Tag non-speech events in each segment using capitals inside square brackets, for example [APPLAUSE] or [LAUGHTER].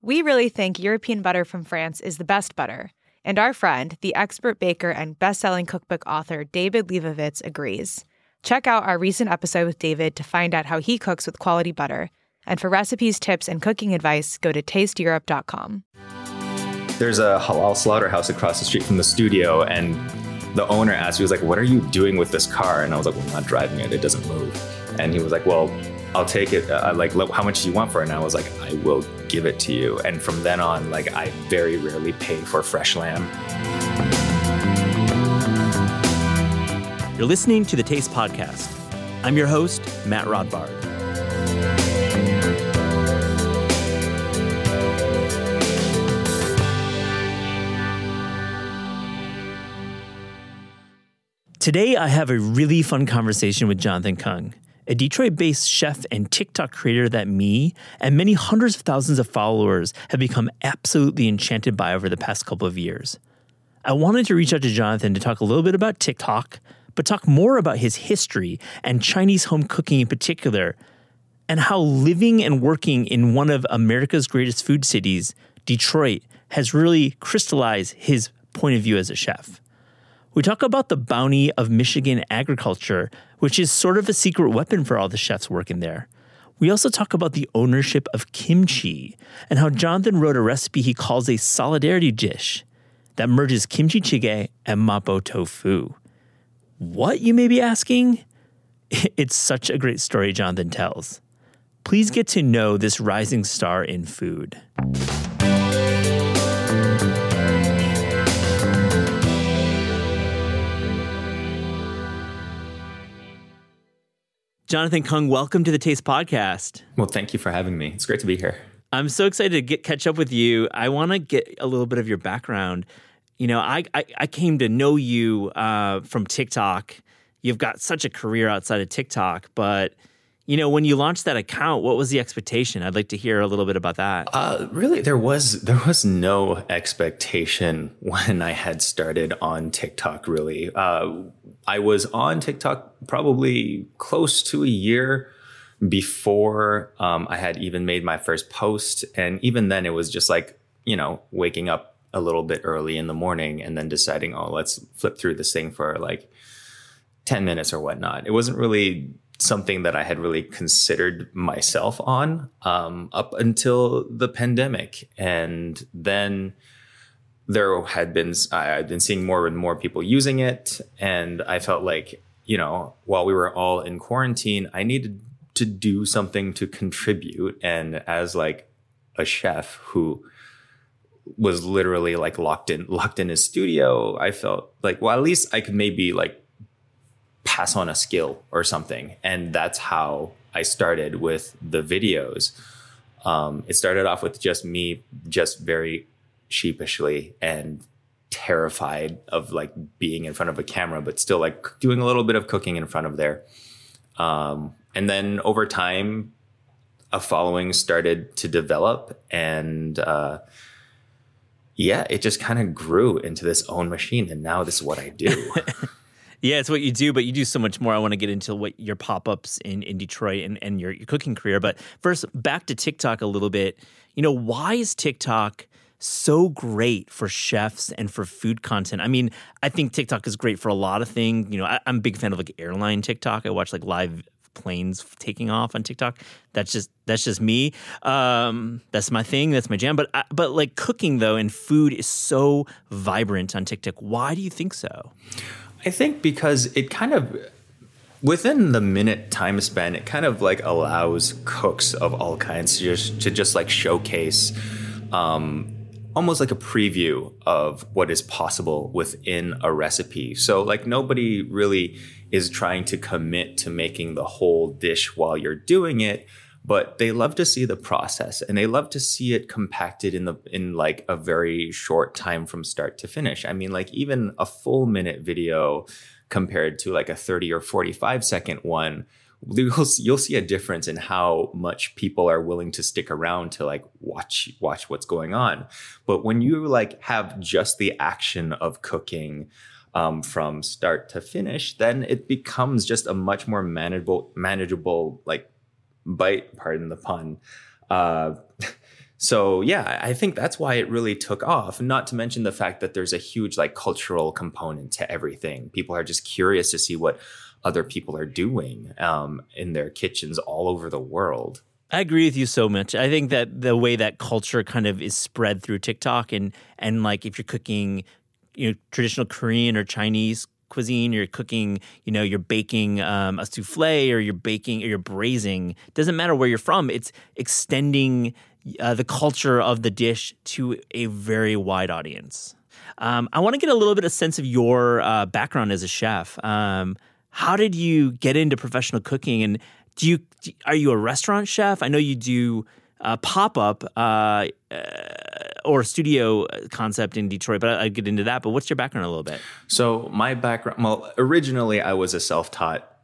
We really think European butter from France is the best butter, and our friend, the expert baker and best-selling cookbook author David Lebovitz agrees. Check out our recent episode with David to find out how he cooks with quality butter. And for recipes, tips, and cooking advice, go to tasteeurope.com. There's a halal slaughterhouse across the street from the studio, and the owner asked, me, he was like, What are you doing with this car? And I was like, Well, I'm not driving it, it doesn't move. And he was like, Well, I'll take it. Uh, like, how much do you want for it? And I was like, I will give it to you. And from then on, like, I very rarely pay for fresh lamb. You're listening to the Taste Podcast. I'm your host, Matt Rodbard. Today, I have a really fun conversation with Jonathan Kung a Detroit based chef and TikTok creator that me and many hundreds of thousands of followers have become absolutely enchanted by over the past couple of years. I wanted to reach out to Jonathan to talk a little bit about TikTok, but talk more about his history and Chinese home cooking in particular, and how living and working in one of America's greatest food cities, Detroit, has really crystallized his point of view as a chef. We talk about the bounty of Michigan agriculture, which is sort of a secret weapon for all the chefs working there. We also talk about the ownership of kimchi and how Jonathan wrote a recipe he calls a solidarity dish that merges kimchi jjigae and mapo tofu. What, you may be asking? [LAUGHS] It's such a great story Jonathan tells. Please get to know this rising star in food. Jonathan Kung, welcome to the Taste Podcast. Well, thank you for having me. It's great to be here. I'm so excited to get catch up with you. I want to get a little bit of your background. You know, I I, I came to know you uh, from TikTok. You've got such a career outside of TikTok, but you know, when you launched that account, what was the expectation? I'd like to hear a little bit about that. Uh, really, there was there was no expectation when I had started on TikTok. Really, uh, I was on TikTok probably close to a year before um, I had even made my first post, and even then, it was just like you know, waking up a little bit early in the morning and then deciding, oh, let's flip through this thing for like ten minutes or whatnot. It wasn't really something that I had really considered myself on um, up until the pandemic. And then there had been, I had been seeing more and more people using it. And I felt like, you know, while we were all in quarantine, I needed to do something to contribute. And as like a chef who was literally like locked in, locked in his studio, I felt like, well, at least I could maybe like pass on a skill or something. And that's how I started with the videos. Um, it started off with just me, just very sheepishly and terrified of like being in front of a camera, but still like doing a little bit of cooking in front of there. Um, and then over time, a following started to develop and, uh, yeah, it just kind of grew into this own machine. And now this is what I do. [LAUGHS] Yeah, it's what you do, but you do so much more. I want to get into what your pop ups in, in Detroit and, and your, your cooking career. But first, back to TikTok a little bit. You know, why is TikTok so great for chefs and for food content? I mean, I think TikTok is great for a lot of things. You know, I, I'm a big fan of like airline TikTok. I watch like live planes taking off on TikTok. That's just that's just me. Um, that's my thing. That's my jam. But but like cooking though and food is so vibrant on TikTok. Why do you think so? I think because it kind of within the minute time span, it kind of like allows cooks of all kinds to just to just like showcase um, almost like a preview of what is possible within a recipe. So like nobody really is trying to commit to making the whole dish while you're doing it but they love to see the process and they love to see it compacted in the in like a very short time from start to finish. I mean like even a full minute video compared to like a 30 or 45 second one you'll, you'll see a difference in how much people are willing to stick around to like watch watch what's going on. But when you like have just the action of cooking um, from start to finish then it becomes just a much more manageable manageable like bite, pardon the pun, uh, so yeah, I think that's why it really took off. Not to mention the fact that there's a huge like cultural component to everything. People are just curious to see what other people are doing um, in their kitchens all over the world. I agree with you so much. I think that the way that culture kind of is spread through TikTok and and like if you're cooking, you know, traditional Korean or Chinese cuisine, you're cooking, you know, you're baking um, a souffle or you're baking or you're braising. Doesn't matter where you're from. It's extending uh, the culture of the dish to a very wide audience. Um, I want to get a little bit of sense of your uh, background as a chef. Um, how did you get into professional cooking, and do you are you a restaurant chef? I know you do a pop up uh, uh, or studio concept in Detroit, but I'd get into that. But what's your background a little bit? So my background, well, originally I was a self taught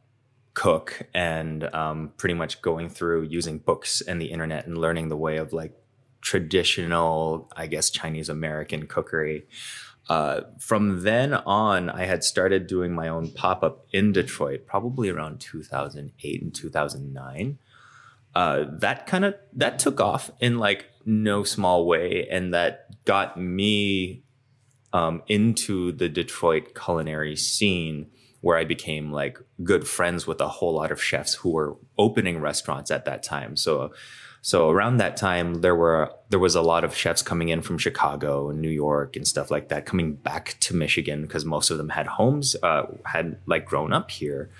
cook and um, pretty much going through using books and the internet and learning the way of like traditional, I guess, Chinese American cookery. Uh, from then on, I had started doing my own pop up in Detroit, probably around 2008 and 2009. Uh, that kind of that took off in like no small way, and that got me um, into the Detroit culinary scene where I became like good friends with a whole lot of chefs who were opening restaurants at that time. So so around that time there were there was a lot of chefs coming in from Chicago and New York and stuff like that coming back to Michigan because most of them had homes uh, had like grown up here.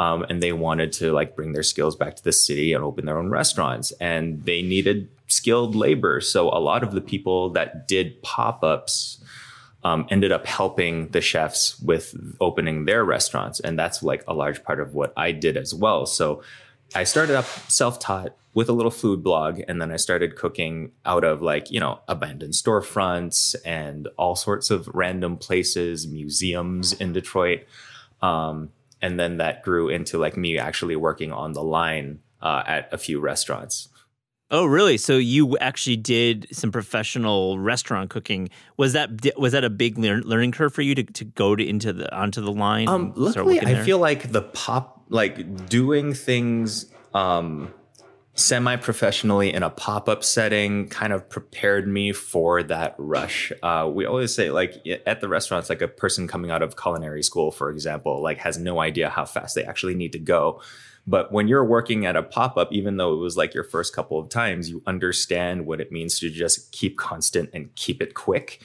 Um, and they wanted to like bring their skills back to the city and open their own restaurants and they needed skilled labor so a lot of the people that did pop-ups um, ended up helping the chefs with opening their restaurants. And that's like a large part of what I did as well. So I started up self taught with a little food blog. And then I started cooking out of like, you know, abandoned storefronts and all sorts of random places, museums in Detroit. Um, and then that grew into like me actually working on the line uh, at a few restaurants. Oh, really? So you actually did some professional restaurant cooking. Was that was that a big learning curve for you to, to go to into the onto the line? Um, luckily, I feel like the pop like doing things um, semi professionally in a pop up setting kind of prepared me for that rush. Uh, we always say like at the restaurants, like a person coming out of culinary school, for example, like has no idea how fast they actually need to go but when you're working at a pop up, even though it was like your first couple of times, you understand what it means to just keep constant and keep it quick.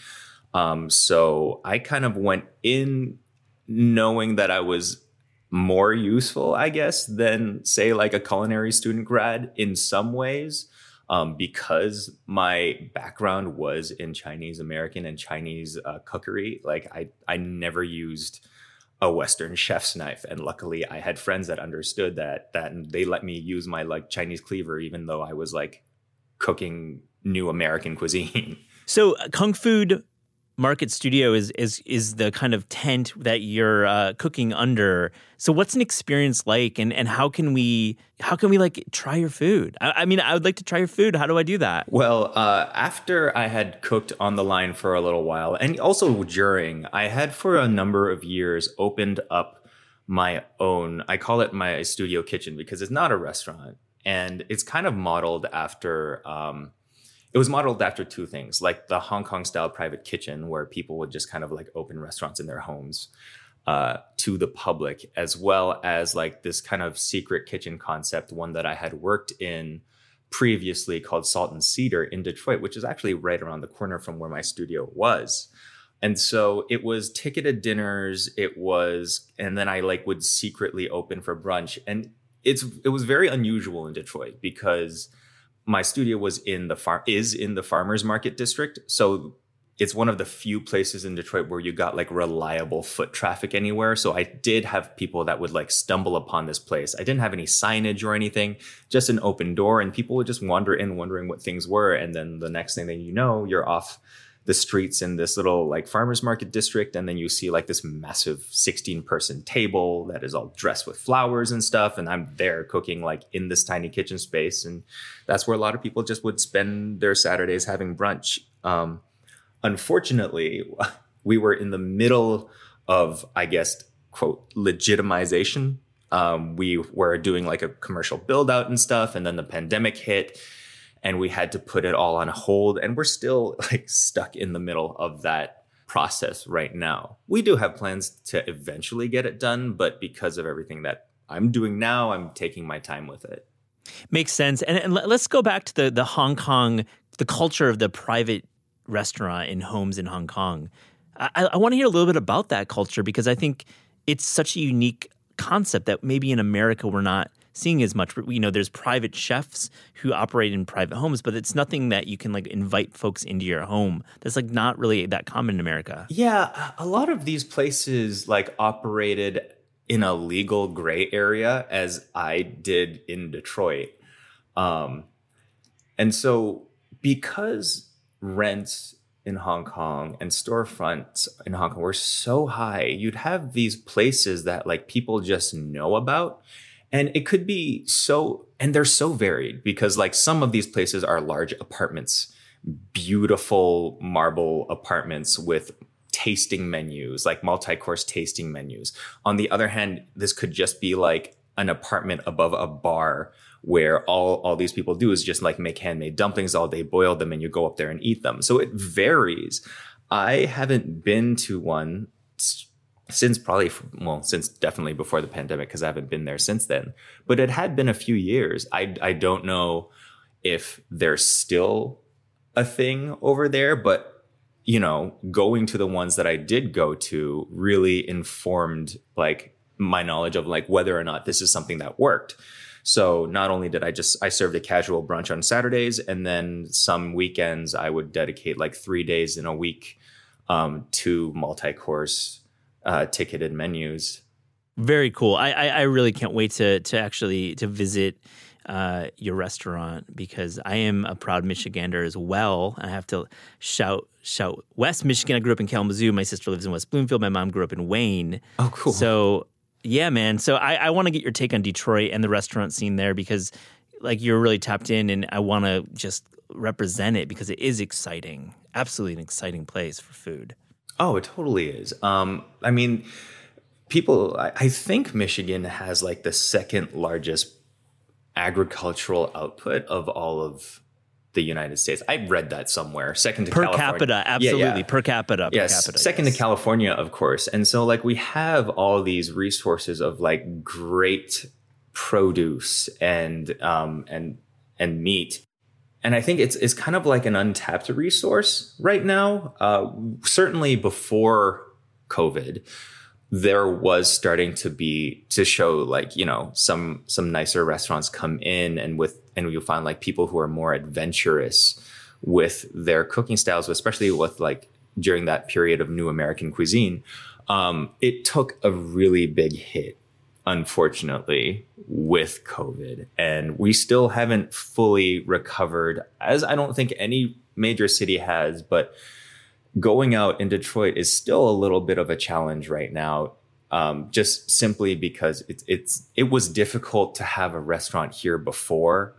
Um, so I kind of went in knowing that I was more useful, I guess, than say like a culinary student grad in some ways. Um, because my background was in Chinese American and Chinese uh, cookery, like I, I never used a Western chef's knife. And luckily I had friends that understood that that and they let me use my like Chinese cleaver even though I was like cooking new American cuisine. So uh, Kung Food Market Studio is is is the kind of tent that you're uh, cooking under. So what's an experience like, and and how can we how can we like try your food? I, I mean, I would like to try your food. How do I do that? Well, uh, after I had cooked on the line for a little while, and also during, I had for a number of years opened up my own. I call it my studio kitchen because it's not a restaurant, and it's kind of modeled after. Um, it was modeled after two things like the hong kong style private kitchen where people would just kind of like open restaurants in their homes uh, to the public as well as like this kind of secret kitchen concept one that i had worked in previously called salt and cedar in detroit which is actually right around the corner from where my studio was. And so it was ticketed dinners it was and then i like would secretly open for brunch. And it's it was very unusual in detroit because my studio was in the farm is in the farmers market district so it's one of the few places in Detroit where you got like reliable foot traffic anywhere. So I did have people that would like stumble upon this place. I didn't have any signage or anything, just an open door, and people would just wander in wondering what things were. And then the next thing that you know, you're off the streets in this little like farmers market district and then you see like this massive 16 person table that is all dressed with flowers and stuff and i'm there cooking like in this tiny kitchen space and that's where a lot of people just would spend their saturdays having brunch. Um, unfortunately [LAUGHS] we were in the middle of i guess quote legitimization. Um, we were doing like a commercial build out and stuff and then the pandemic hit and we had to put it all on hold and we're still [LAUGHS] like stuck in the middle of that process right now. We do have plans to eventually get it done, but because of everything that I'm doing now, I'm taking my time with it. Makes sense. And, and let's go back to the the Hong Kong, the culture of the private restaurant in homes in Hong Kong. I, I want to hear a little bit about that culture because I think it's such a unique concept that maybe in America we're not seeing as much. You know, there's private chefs who operate in private homes, but it's nothing that you can like invite folks into your home. That's like not really that common in America. Yeah, a lot of these places like operated in a legal gray area as I did in Detroit. Um, and so because rents in Hong Kong and storefronts in Hong Kong were so high, you'd have these places that like people just know about and it could be so and they're so varied because like some of these places are large apartments beautiful marble apartments with tasting menus like multi-course tasting menus. On the other hand this could just be like an apartment above a bar where all all these people do is just like make handmade dumplings all day boil them and you go up there and eat them. So it varies. I haven't been to one since probably well since definitely before the pandemic because I haven't been there since then. But it had been a few years. I I don't know if there's still a thing over there, but you know, going to the ones that I did go to really informed like my knowledge of like whether or not this is something that worked. So not only did I just I served a casual brunch on Saturdays, and then some weekends I would dedicate like three days in a week um, to multi-course uh, ticketed menus. Very cool. I, I, I really can't wait to to actually to visit uh, your restaurant because I am a proud Michigander as well. I have to shout shout West Michigan. I grew up in Kalamazoo. My sister lives in West Bloomfield. My mom grew up in Wayne. Oh, cool. So yeah, man. So I, I want to get your take on Detroit and the restaurant scene there because like you're really tapped in, and I want to just represent it because it is exciting. Absolutely an exciting place for food. Oh, it totally is. Um, I mean, people, I, I think Michigan has like the second largest agricultural output of all of the United States. I read that somewhere. Second to per California. capita, absolutely Yeah, yeah. per capita. Per yes, capita, second yes. to California, of course. And so, like, we have all these resources of like great produce and um, and and meat. And I think it's it's kind of like an untapped resource right now. Uh, certainly before COVID, there was starting to be to show like you know some some nicer restaurants come in and with and you'll find like people who are more adventurous with their cooking styles especially with like during that period of new american cuisine um, it took a really big hit unfortunately with covid and we still haven't fully recovered as i don't think any major city has but going out in Detroit is still a little bit of a challenge right now. Um, just simply because it's it's it was difficult to have a restaurant here before,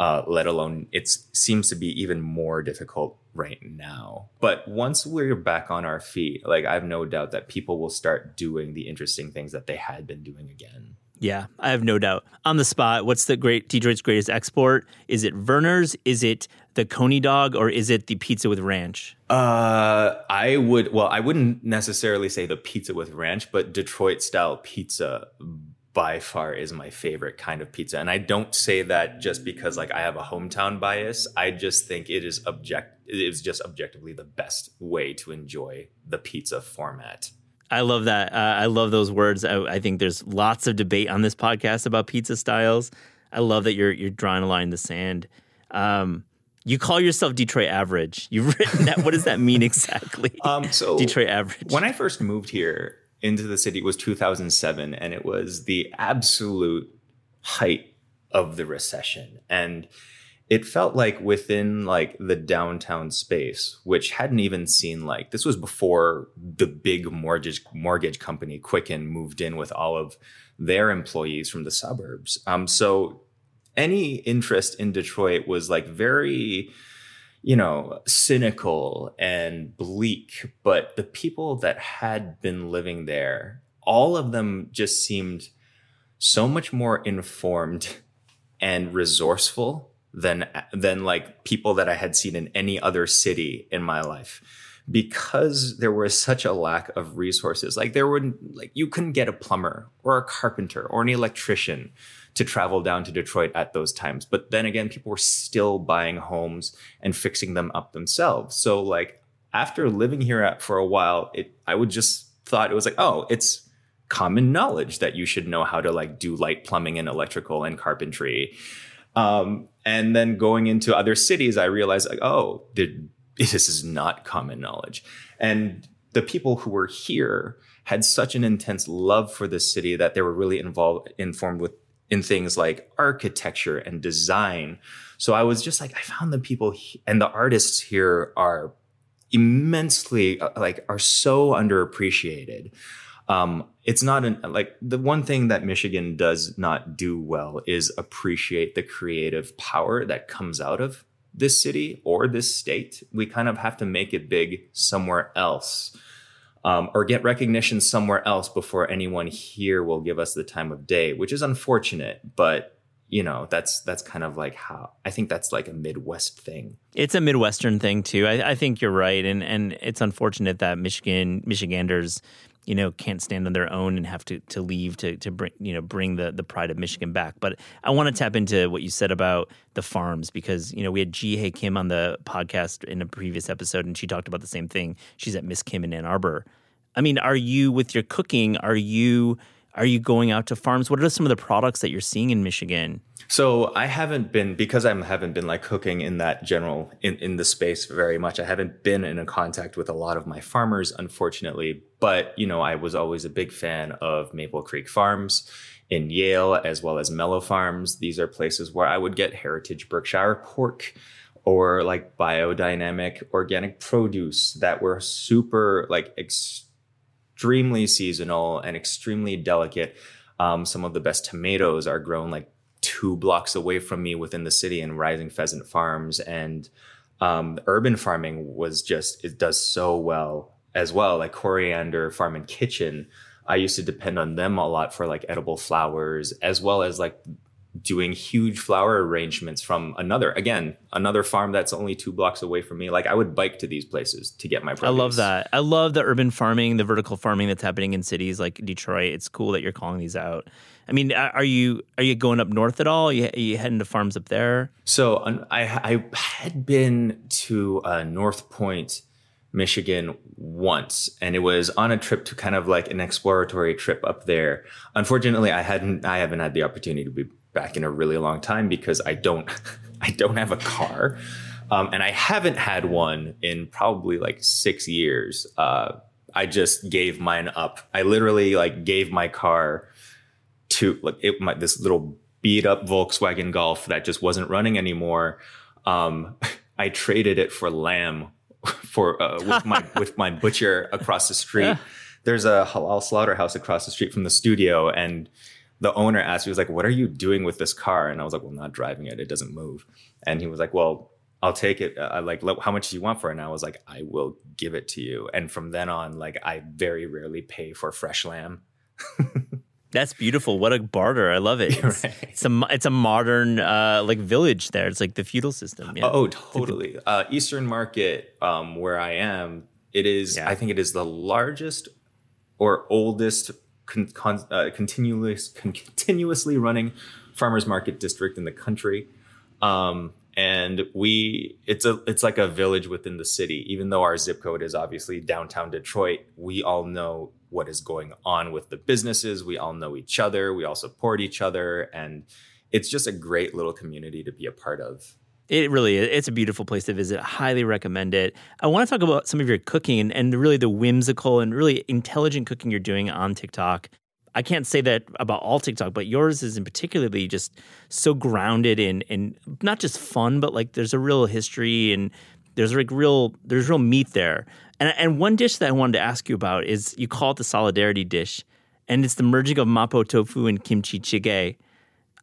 uh, let alone it seems to be even more difficult right now. But once we're back on our feet, like I have no doubt that people will start doing the interesting things that they had been doing again. Yeah, I have no doubt. On the spot, what's the great Detroit's greatest export? Is it Vernors? Is it the Coney dog, or is it the pizza with ranch? Uh, I would. Well, I wouldn't necessarily say the pizza with ranch, but Detroit style pizza by far is my favorite kind of pizza. And I don't say that just because like I have a hometown bias. I just think it is object. It is just objectively the best way to enjoy the pizza format. I love that. Uh, I love those words. I, I think there's lots of debate on this podcast about pizza styles. I love that you're you're drawing a line in the sand. Um, you call yourself Detroit average. You've [LAUGHS] written that. What does that mean exactly? Um, so Detroit average. When I first moved here into the city was 2007, and it was the absolute height of the recession, and it felt like within like the downtown space, which hadn't even seen like this was before the big mortgage mortgage company Quicken moved in with all of their employees from the suburbs. Um, so any interest in Detroit was like very you know, cynical and bleak, but the people that had been living there, all of them just seemed so much more informed and resourceful than than like people that I had seen in any other city in my life because there was such a lack of resources. Like there were like you couldn't get a plumber or a carpenter or an electrician to travel down to Detroit at those times. But then again, people were still buying homes and fixing them up themselves. So like after living here at, for a while, it I would just thought it was like, oh, it's common knowledge that you should know how to like do light plumbing and electrical and carpentry. Um, and then going into other cities, I realized like, oh, this is not common knowledge. And the people who were here had such an intense love for the city that they were really involved, informed with in things like architecture and design. So I was just like, I found the people he- and the artists here are immensely uh, like are so underappreciated. Um, it's not an like the one thing that Michigan does not do well is appreciate the creative power that comes out of this city or this state. We kind of have to make it big somewhere else. Um, or get recognition somewhere else before anyone here will give us the time of day, which is unfortunate. But you know, that's that's kind of like how I think that's like a Midwest thing. It's a Midwestern thing too. I, I think you're right, and and it's unfortunate that Michigan Michiganders you know can't stand on their own and have to to leave to to bring you know bring the the pride of Michigan back. But I want to tap into what you said about the farms because you know we had Ji Hye Kim on the podcast in a previous episode and she talked about the same thing. She's at Miss Kim in Ann Arbor. I mean, are you with your cooking? Are you are you going out to farms? What are some of the products that you're seeing in Michigan? So I haven't been because I haven't been like cooking in that general in, in the space very much. I haven't been in contact with a lot of my farmers, unfortunately. But you know, I was always a big fan of Maple Creek Farms in Yale, as well as Mellow Farms. These are places where I would get heritage Berkshire pork or like biodynamic organic produce that were super like extremely seasonal and extremely delicate. Um, some of the best tomatoes are grown like two blocks away from me within the city in Rising Pheasant Farms. And um, urban farming was just, it does so well as well, like Coriander Farm and Kitchen. I used to depend on them a lot for like edible flowers, as well as like doing huge flower arrangements from another again another farm that's only two blocks away from me. Like i would bike to these places to get my produce. i love that. I love the urban farming the vertical farming that's happening in cities like detroit. It's cool that you're calling these out. I mean are you are you going up north at all? Are you, are you heading to farms up there? So i i had been to uh, north point Michigan once, and it was on a trip to kind of like an exploratory trip up there. Unfortunately, I hadn't, I haven't had the opportunity to be back in a really long time because I don't [LAUGHS] I don't have a car. Um, and I haven't had one in probably like six years. Uh, I just gave mine up. I literally like gave my car to like it, my, this little beat up Volkswagen Golf that just wasn't running anymore. Um, [LAUGHS] I traded it for lamb [LAUGHS] for uh, with my with my butcher across the street. There's a halal slaughterhouse across the street from the studio, and the owner asked me, he was like, what are you doing with this car? And I was like, well, not driving it. It doesn't move. And he was like, well, I'll take it. I like, how much do you want for it? And I was like, I will give it to you. And from then on, like, I very rarely pay for fresh lamb. [LAUGHS] That's beautiful. What a barter! I love it. [LAUGHS] It's, right. it's a it's a modern uh, like village there. It's like the feudal system. Yeah. Oh, totally. Uh, Eastern Market, um, where I am, it is. Yeah. I think it is the largest or oldest con, con, uh, continuous, con, continuously running farmers market district in the country. Um, and we it's a it's like a village within the city. Even though our zip code is obviously downtown detroit we all know what is going on with the businesses. We all know each other. We all support each other. And it's just a great little community to be a part of it really is. It's a beautiful place to visit. Highly recommend it. I want to talk about some of your cooking and, and really the whimsical and really intelligent cooking you're doing on TikTok. I can't say that about all TikTok, but yours is in particularly just so grounded in in not just fun, but like there's a real history and there's like real there's real meat there. And and one dish that I wanted to ask you about is you call it the solidarity dish, and it's the merging of mapo tofu and kimchi jjigae.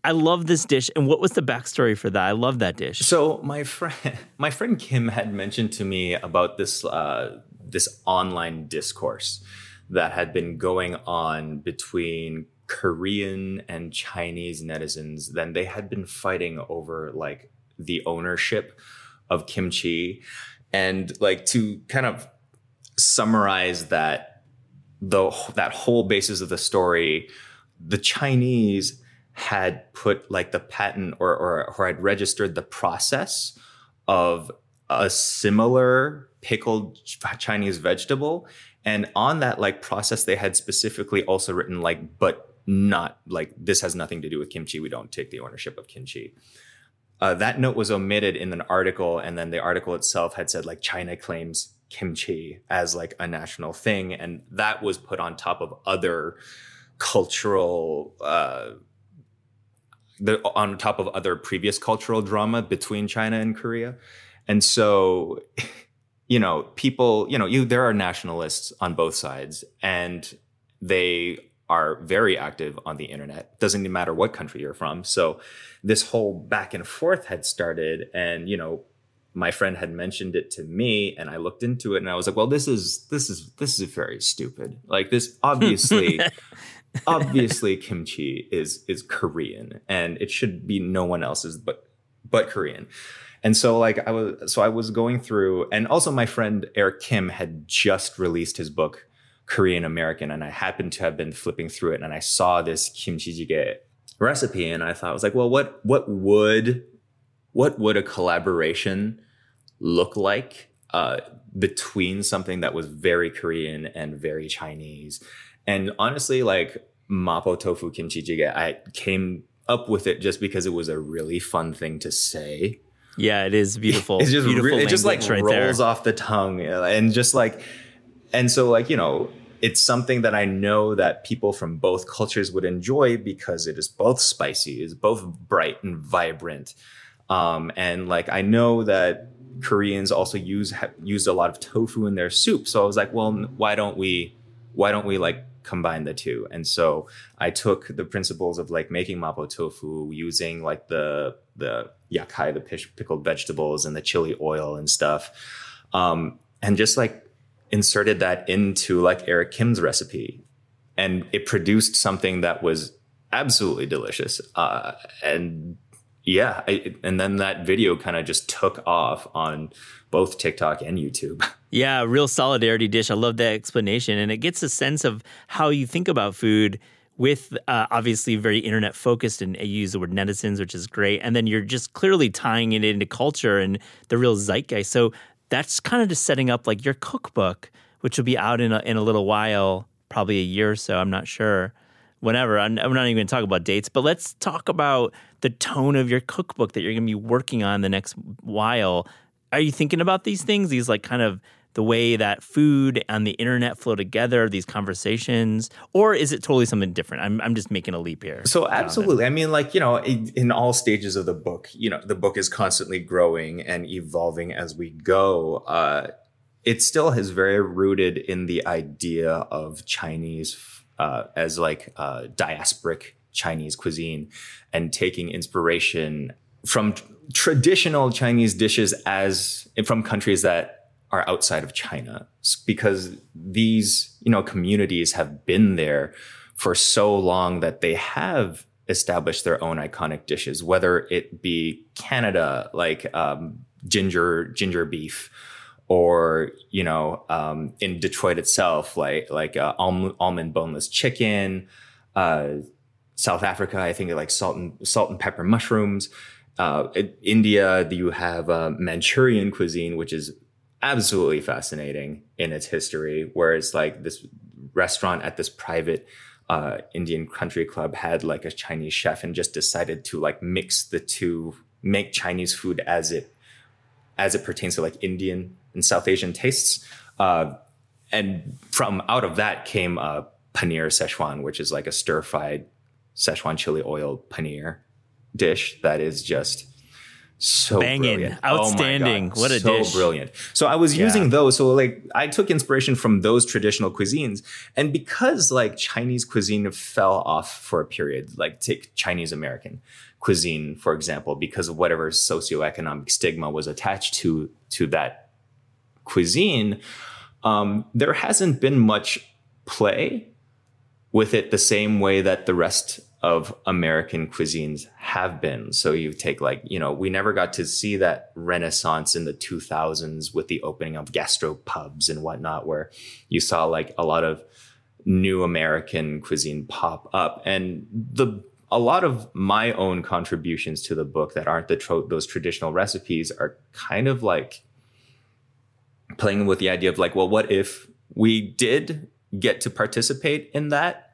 I love this dish. And what was the backstory for that? I love that dish. So my friend, [LAUGHS] my friend Kim had mentioned to me about this uh, this online discourse that had been going on between Korean and Chinese netizens. Then they had been fighting over like the ownership of kimchi. And like to kind of summarize that the that whole basis of the story, the Chinese had put like the patent or or, or had registered the process of a similar pickled Chinese vegetable. And on that like process, they had specifically also written like, but not like this has nothing to do with kimchi. We don't take the ownership of kimchi. Uh, that note was omitted in an article, and then the article itself had said like China claims kimchi as like a national thing, and that was put on top of other cultural. Uh, the, on top of other previous cultural drama between China and Korea. And so, [LAUGHS] you know, people, you know, you there are nationalists on both sides and they are very active on the internet. Doesn't even matter what country you're from. So this whole back and forth had started and, you know, my friend had mentioned it to me and I looked into it and I was like, well, this is this is this is very stupid. Like this [LAUGHS] obviously obviously kimchi is is Korean and it should be no one else's but but Korean. And so like I was so I was going through and also my friend Eric Kim had just released his book Korean American and I happened to have been flipping through it and I saw this kimchi jjigae recipe and I thought I was like, well what what would what would a collaboration look like uh, between something that was very Korean and very Chinese? And honestly, like Mapo tofu kimchi jjigae, I came up with it just because it was a really fun thing to say. Yeah, it is beautiful. [LAUGHS] It's just beautiful re- it just like right rolls there. off the tongue and just like and so like you know it's something that I know that people from both cultures would enjoy because it is both spicy, is both bright and vibrant. Um, and like I know that Koreans also use ha- used a lot of tofu in their soup, so I was like, well, why don't we why don't we like combine the two? And so I took the principles of like making mapo tofu using like the the yacai, the pish- pickled vegetables, and the chili oil and stuff, um, and just like inserted that into like Eric Kim's recipe, and it produced something that was absolutely delicious. Uh, and yeah, I, and then that video kind of just took off on both TikTok and YouTube. [LAUGHS] Yeah, real solidarity dish. I love that explanation. And it gets a sense of how you think about food with uh, obviously very internet focused and you use the word netizens, which is great. And then you're just clearly tying it into culture and the real zeitgeist. So that's kind of just setting up like your cookbook, which will be out in a, in a little while, probably a year or so. I'm not sure. Whenever. I'm, I'm not even going to talk about dates, but let's talk about the tone of your cookbook that you're going to be working on the next while. Are you thinking about these things? These like kind of the way that food and the internet flow together, these conversations, or is it totally something different? I'm, I'm just making a leap here. So absolutely. I mean, like, you know, in, in all stages of the book, you know, the book is constantly growing and evolving as we go. Uh, it still is very rooted in the idea of Chinese uh, as like uh, diasporic Chinese cuisine and taking inspiration from traditional Chinese dishes as from countries that are outside of China because these, you know, communities have been there for so long that they have established their own iconic dishes, whether it be Canada, like um, ginger ginger beef, or you know, um, in Detroit itself, like like uh, almond boneless chicken. Uh, South Africa, I think like salt and salt and pepper mushrooms. Uh, India, you have uh, Manchurian cuisine, which is absolutely fascinating in its history, where it's like this restaurant at this private uh, Indian country club had like a Chinese chef and just decided to like mix the two, make Chinese food as it as it pertains to like Indian and South Asian tastes. Uh, and from out of that came uh, paneer Szechuan, which is like a stir fried Szechuan chili oil paneer dish that is just so Banging. brilliant. Outstanding. Oh. What a so dish. brilliant. So I was Yeah. using those. So like I took inspiration from those traditional cuisines. And because like Chinese cuisine fell off for a period, like take Chinese American cuisine, for example, because of whatever socioeconomic stigma was attached to to that cuisine, um, there hasn't been much play with it the same way that the rest of American cuisines have been. So you take like, you know, we never got to see that renaissance in the 2000s with the opening of gastro pubs and whatnot, where you saw like a lot of new American cuisine pop up. And the a lot of my own contributions to the book that aren't the tro- those traditional recipes are kind of like playing with the idea of like, well, what if we did get to participate in that?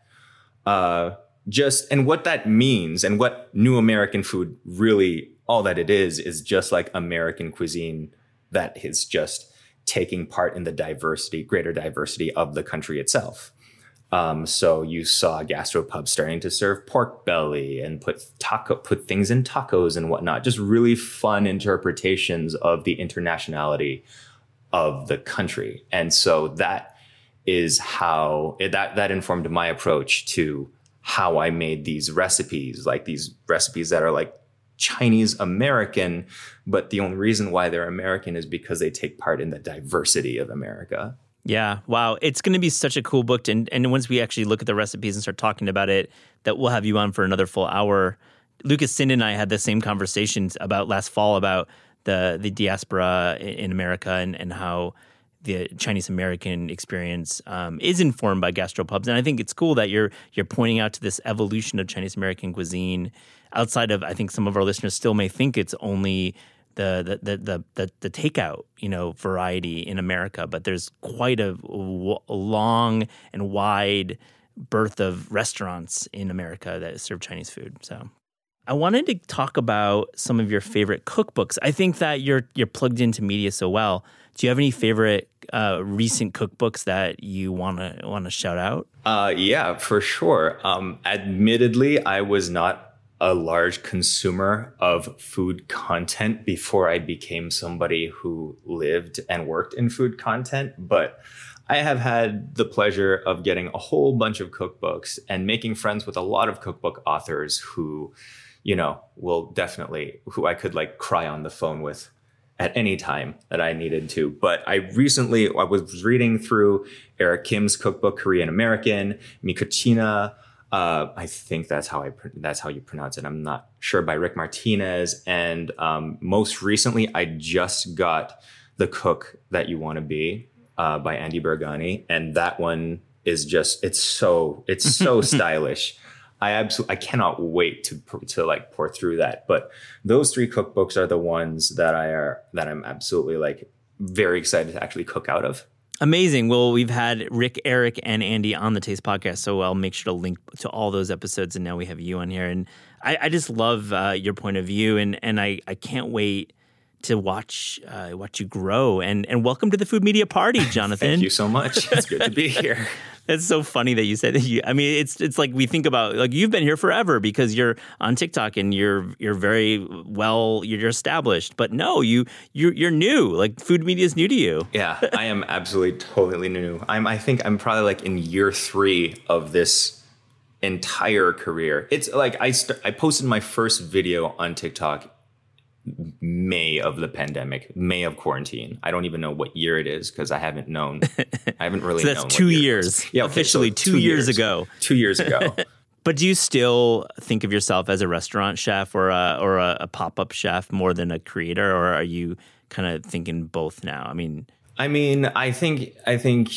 Uh, just and what that means and what new American food really all that it is is just like American cuisine that is just taking part in the diversity, greater diversity of the country itself. Um, so you saw gastropubs starting to serve pork belly and put taco, put things in tacos and whatnot. Just really fun interpretations of the internationality of the country. And so that is how that that informed my approach to how I made these recipes, like these recipes that are like Chinese American, but the only reason why they're American is because they take part in the diversity of America. Yeah, wow. It's going to be such a cool book. And, and once we actually look at the recipes and start talking about it, that we'll have you on for another full hour. Lucas Sin and I had the same conversations about last fall about the, the diaspora in America and, and how the Chinese American experience um, is informed by gastropubs, and I think it's cool that you're you're pointing out to this evolution of Chinese American cuisine. Outside of, I think some of our listeners still may think it's only the the the the, the takeout you know variety in America, but there's quite a, a long and wide berth of restaurants in America that serve Chinese food. So I wanted to talk about some of your favorite cookbooks. I think that you're you're plugged into media so well. Do you have any favorite uh, recent cookbooks that you want to want to shout out? Uh, yeah, for sure. Um, admittedly, I was not a large consumer of food content before I became somebody who lived and worked in food content, but I have had the pleasure of getting a whole bunch of cookbooks and making friends with a lot of cookbook authors who, you know, will definitely who I could like cry on the phone with at any time that I needed to. But I recently I was reading through Eric Kim's cookbook Korean American, Mi Cocina. Uh, I think that's how I that's how you pronounce it. I'm not sure by Rick Martinez. And um, most recently, I just got the cook that you want to be uh, by Andy Baraghani, and that one is just it's so it's so [LAUGHS] stylish. I absolutely I cannot wait to to like pore through that. But those three cookbooks are the ones that I are that I'm absolutely like very excited to actually cook out of. Amazing. Well, we've had Rick, Eric, and Andy on the Taste Podcast, so I'll make sure to link to all those episodes. And now we have you on here, and I, I just love uh, your point of view, and and I I can't wait to watch uh, watch you grow. And and welcome to the Food Media Party, [LAUGHS] Jonathan. Thank you so much. It's good to be here. [LAUGHS] It's so funny that you said that. You, I mean, it's it's like we think about like you've been here forever because you're on TikTok and you're you're very well you're established. But no, you you're you're new. Like food media is new to you. Yeah, I am absolutely [LAUGHS] totally new. I'm I think I'm probably like in year three of this entire career. It's like I st- I posted my first video on TikTok May of the pandemic, May of quarantine. I don't even know what year it is because I haven't known. [LAUGHS] I haven't really. so that's two years. Yeah, okay, officially so two, two years, years ago. Two years ago. [LAUGHS] but do you still think of yourself as a restaurant chef or a, or a, a pop up chef more than a creator, or are you kind of thinking both now? I mean, I mean, I think I think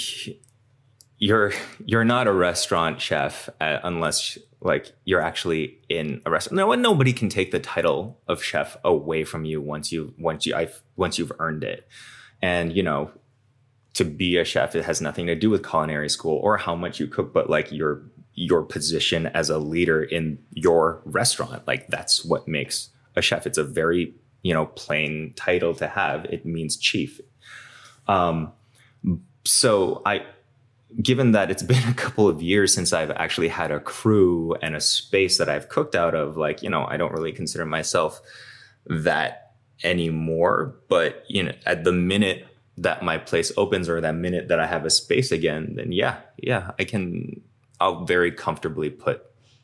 you're you're not a restaurant chef uh, unless like you're actually in a restaurant. No, nobody can take the title of chef away from you once you once you I've, once you've earned it. And you know, to be a chef, it has nothing to do with culinary school or how much you cook, but like your your position as a leader in your restaurant. Like that's what makes a chef. It's a very you know plain title to have. It means chief. Um, so I given that it's [LAUGHS] been a couple of years since I've actually had a crew and a space that I've cooked out of, like, you know, I don't really consider myself that anymore. But, you know, at the minute that my place opens or that minute that I have a space again, then yeah, yeah, I can, I'll very comfortably put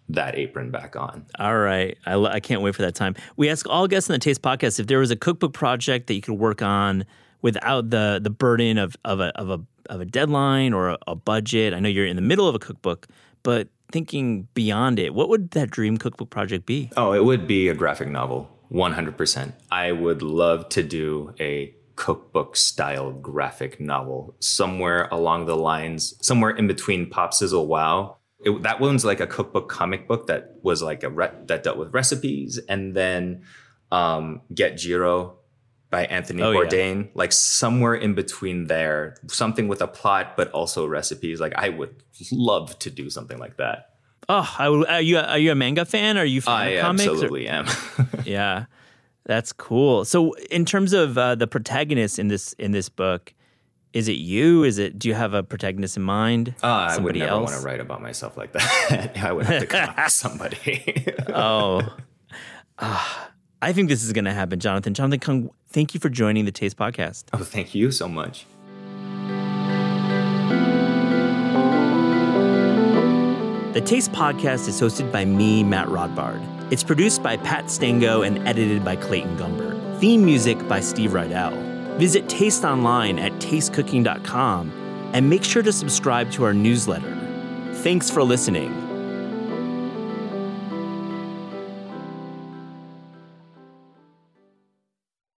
that apron back on. All right. I, I can't wait for that time. We ask all guests on the Taste Podcast if there was a cookbook project that you could work on without the the burden of, of, a, of a of a deadline or a, a, budget? I know you're in the middle of a cookbook, but thinking beyond it, what would that dream cookbook project be? Oh, it would be a graphic novel, 100%. I would love to do a cookbook style graphic novel somewhere along the lines, somewhere in between Pop Sizzle Wow. It, that one's like a cookbook comic book that was like a re- that dealt with recipes, and then um, Get Jiro by Anthony Oh, yeah. Bourdain, like somewhere in between there, something with a plot but also recipes. Like I would love to do something like that. Oh, I are you are you a manga fan? Are you fan I of comics? or- absolutely am. [LAUGHS] yeah, that's cool. So, in terms of uh, the protagonist in this in this book, is it you? Is it? Do you have a protagonist in mind? Uh, I would never else? want to write about myself like that. [LAUGHS] I would have to come up with somebody. Oh, [LAUGHS] Ah, I think this is going to happen, Jonathan. Jonathan Kung, thank you for joining the Taste Podcast. oh, thank you so much. The Taste Podcast is hosted by me, Matt Rodbard. It's produced by Pat Stango and edited by Clayton Gumber. Theme music by Steve Rydell. Visit Taste online at tastecooking.com and make sure to subscribe to our newsletter. Thanks for listening.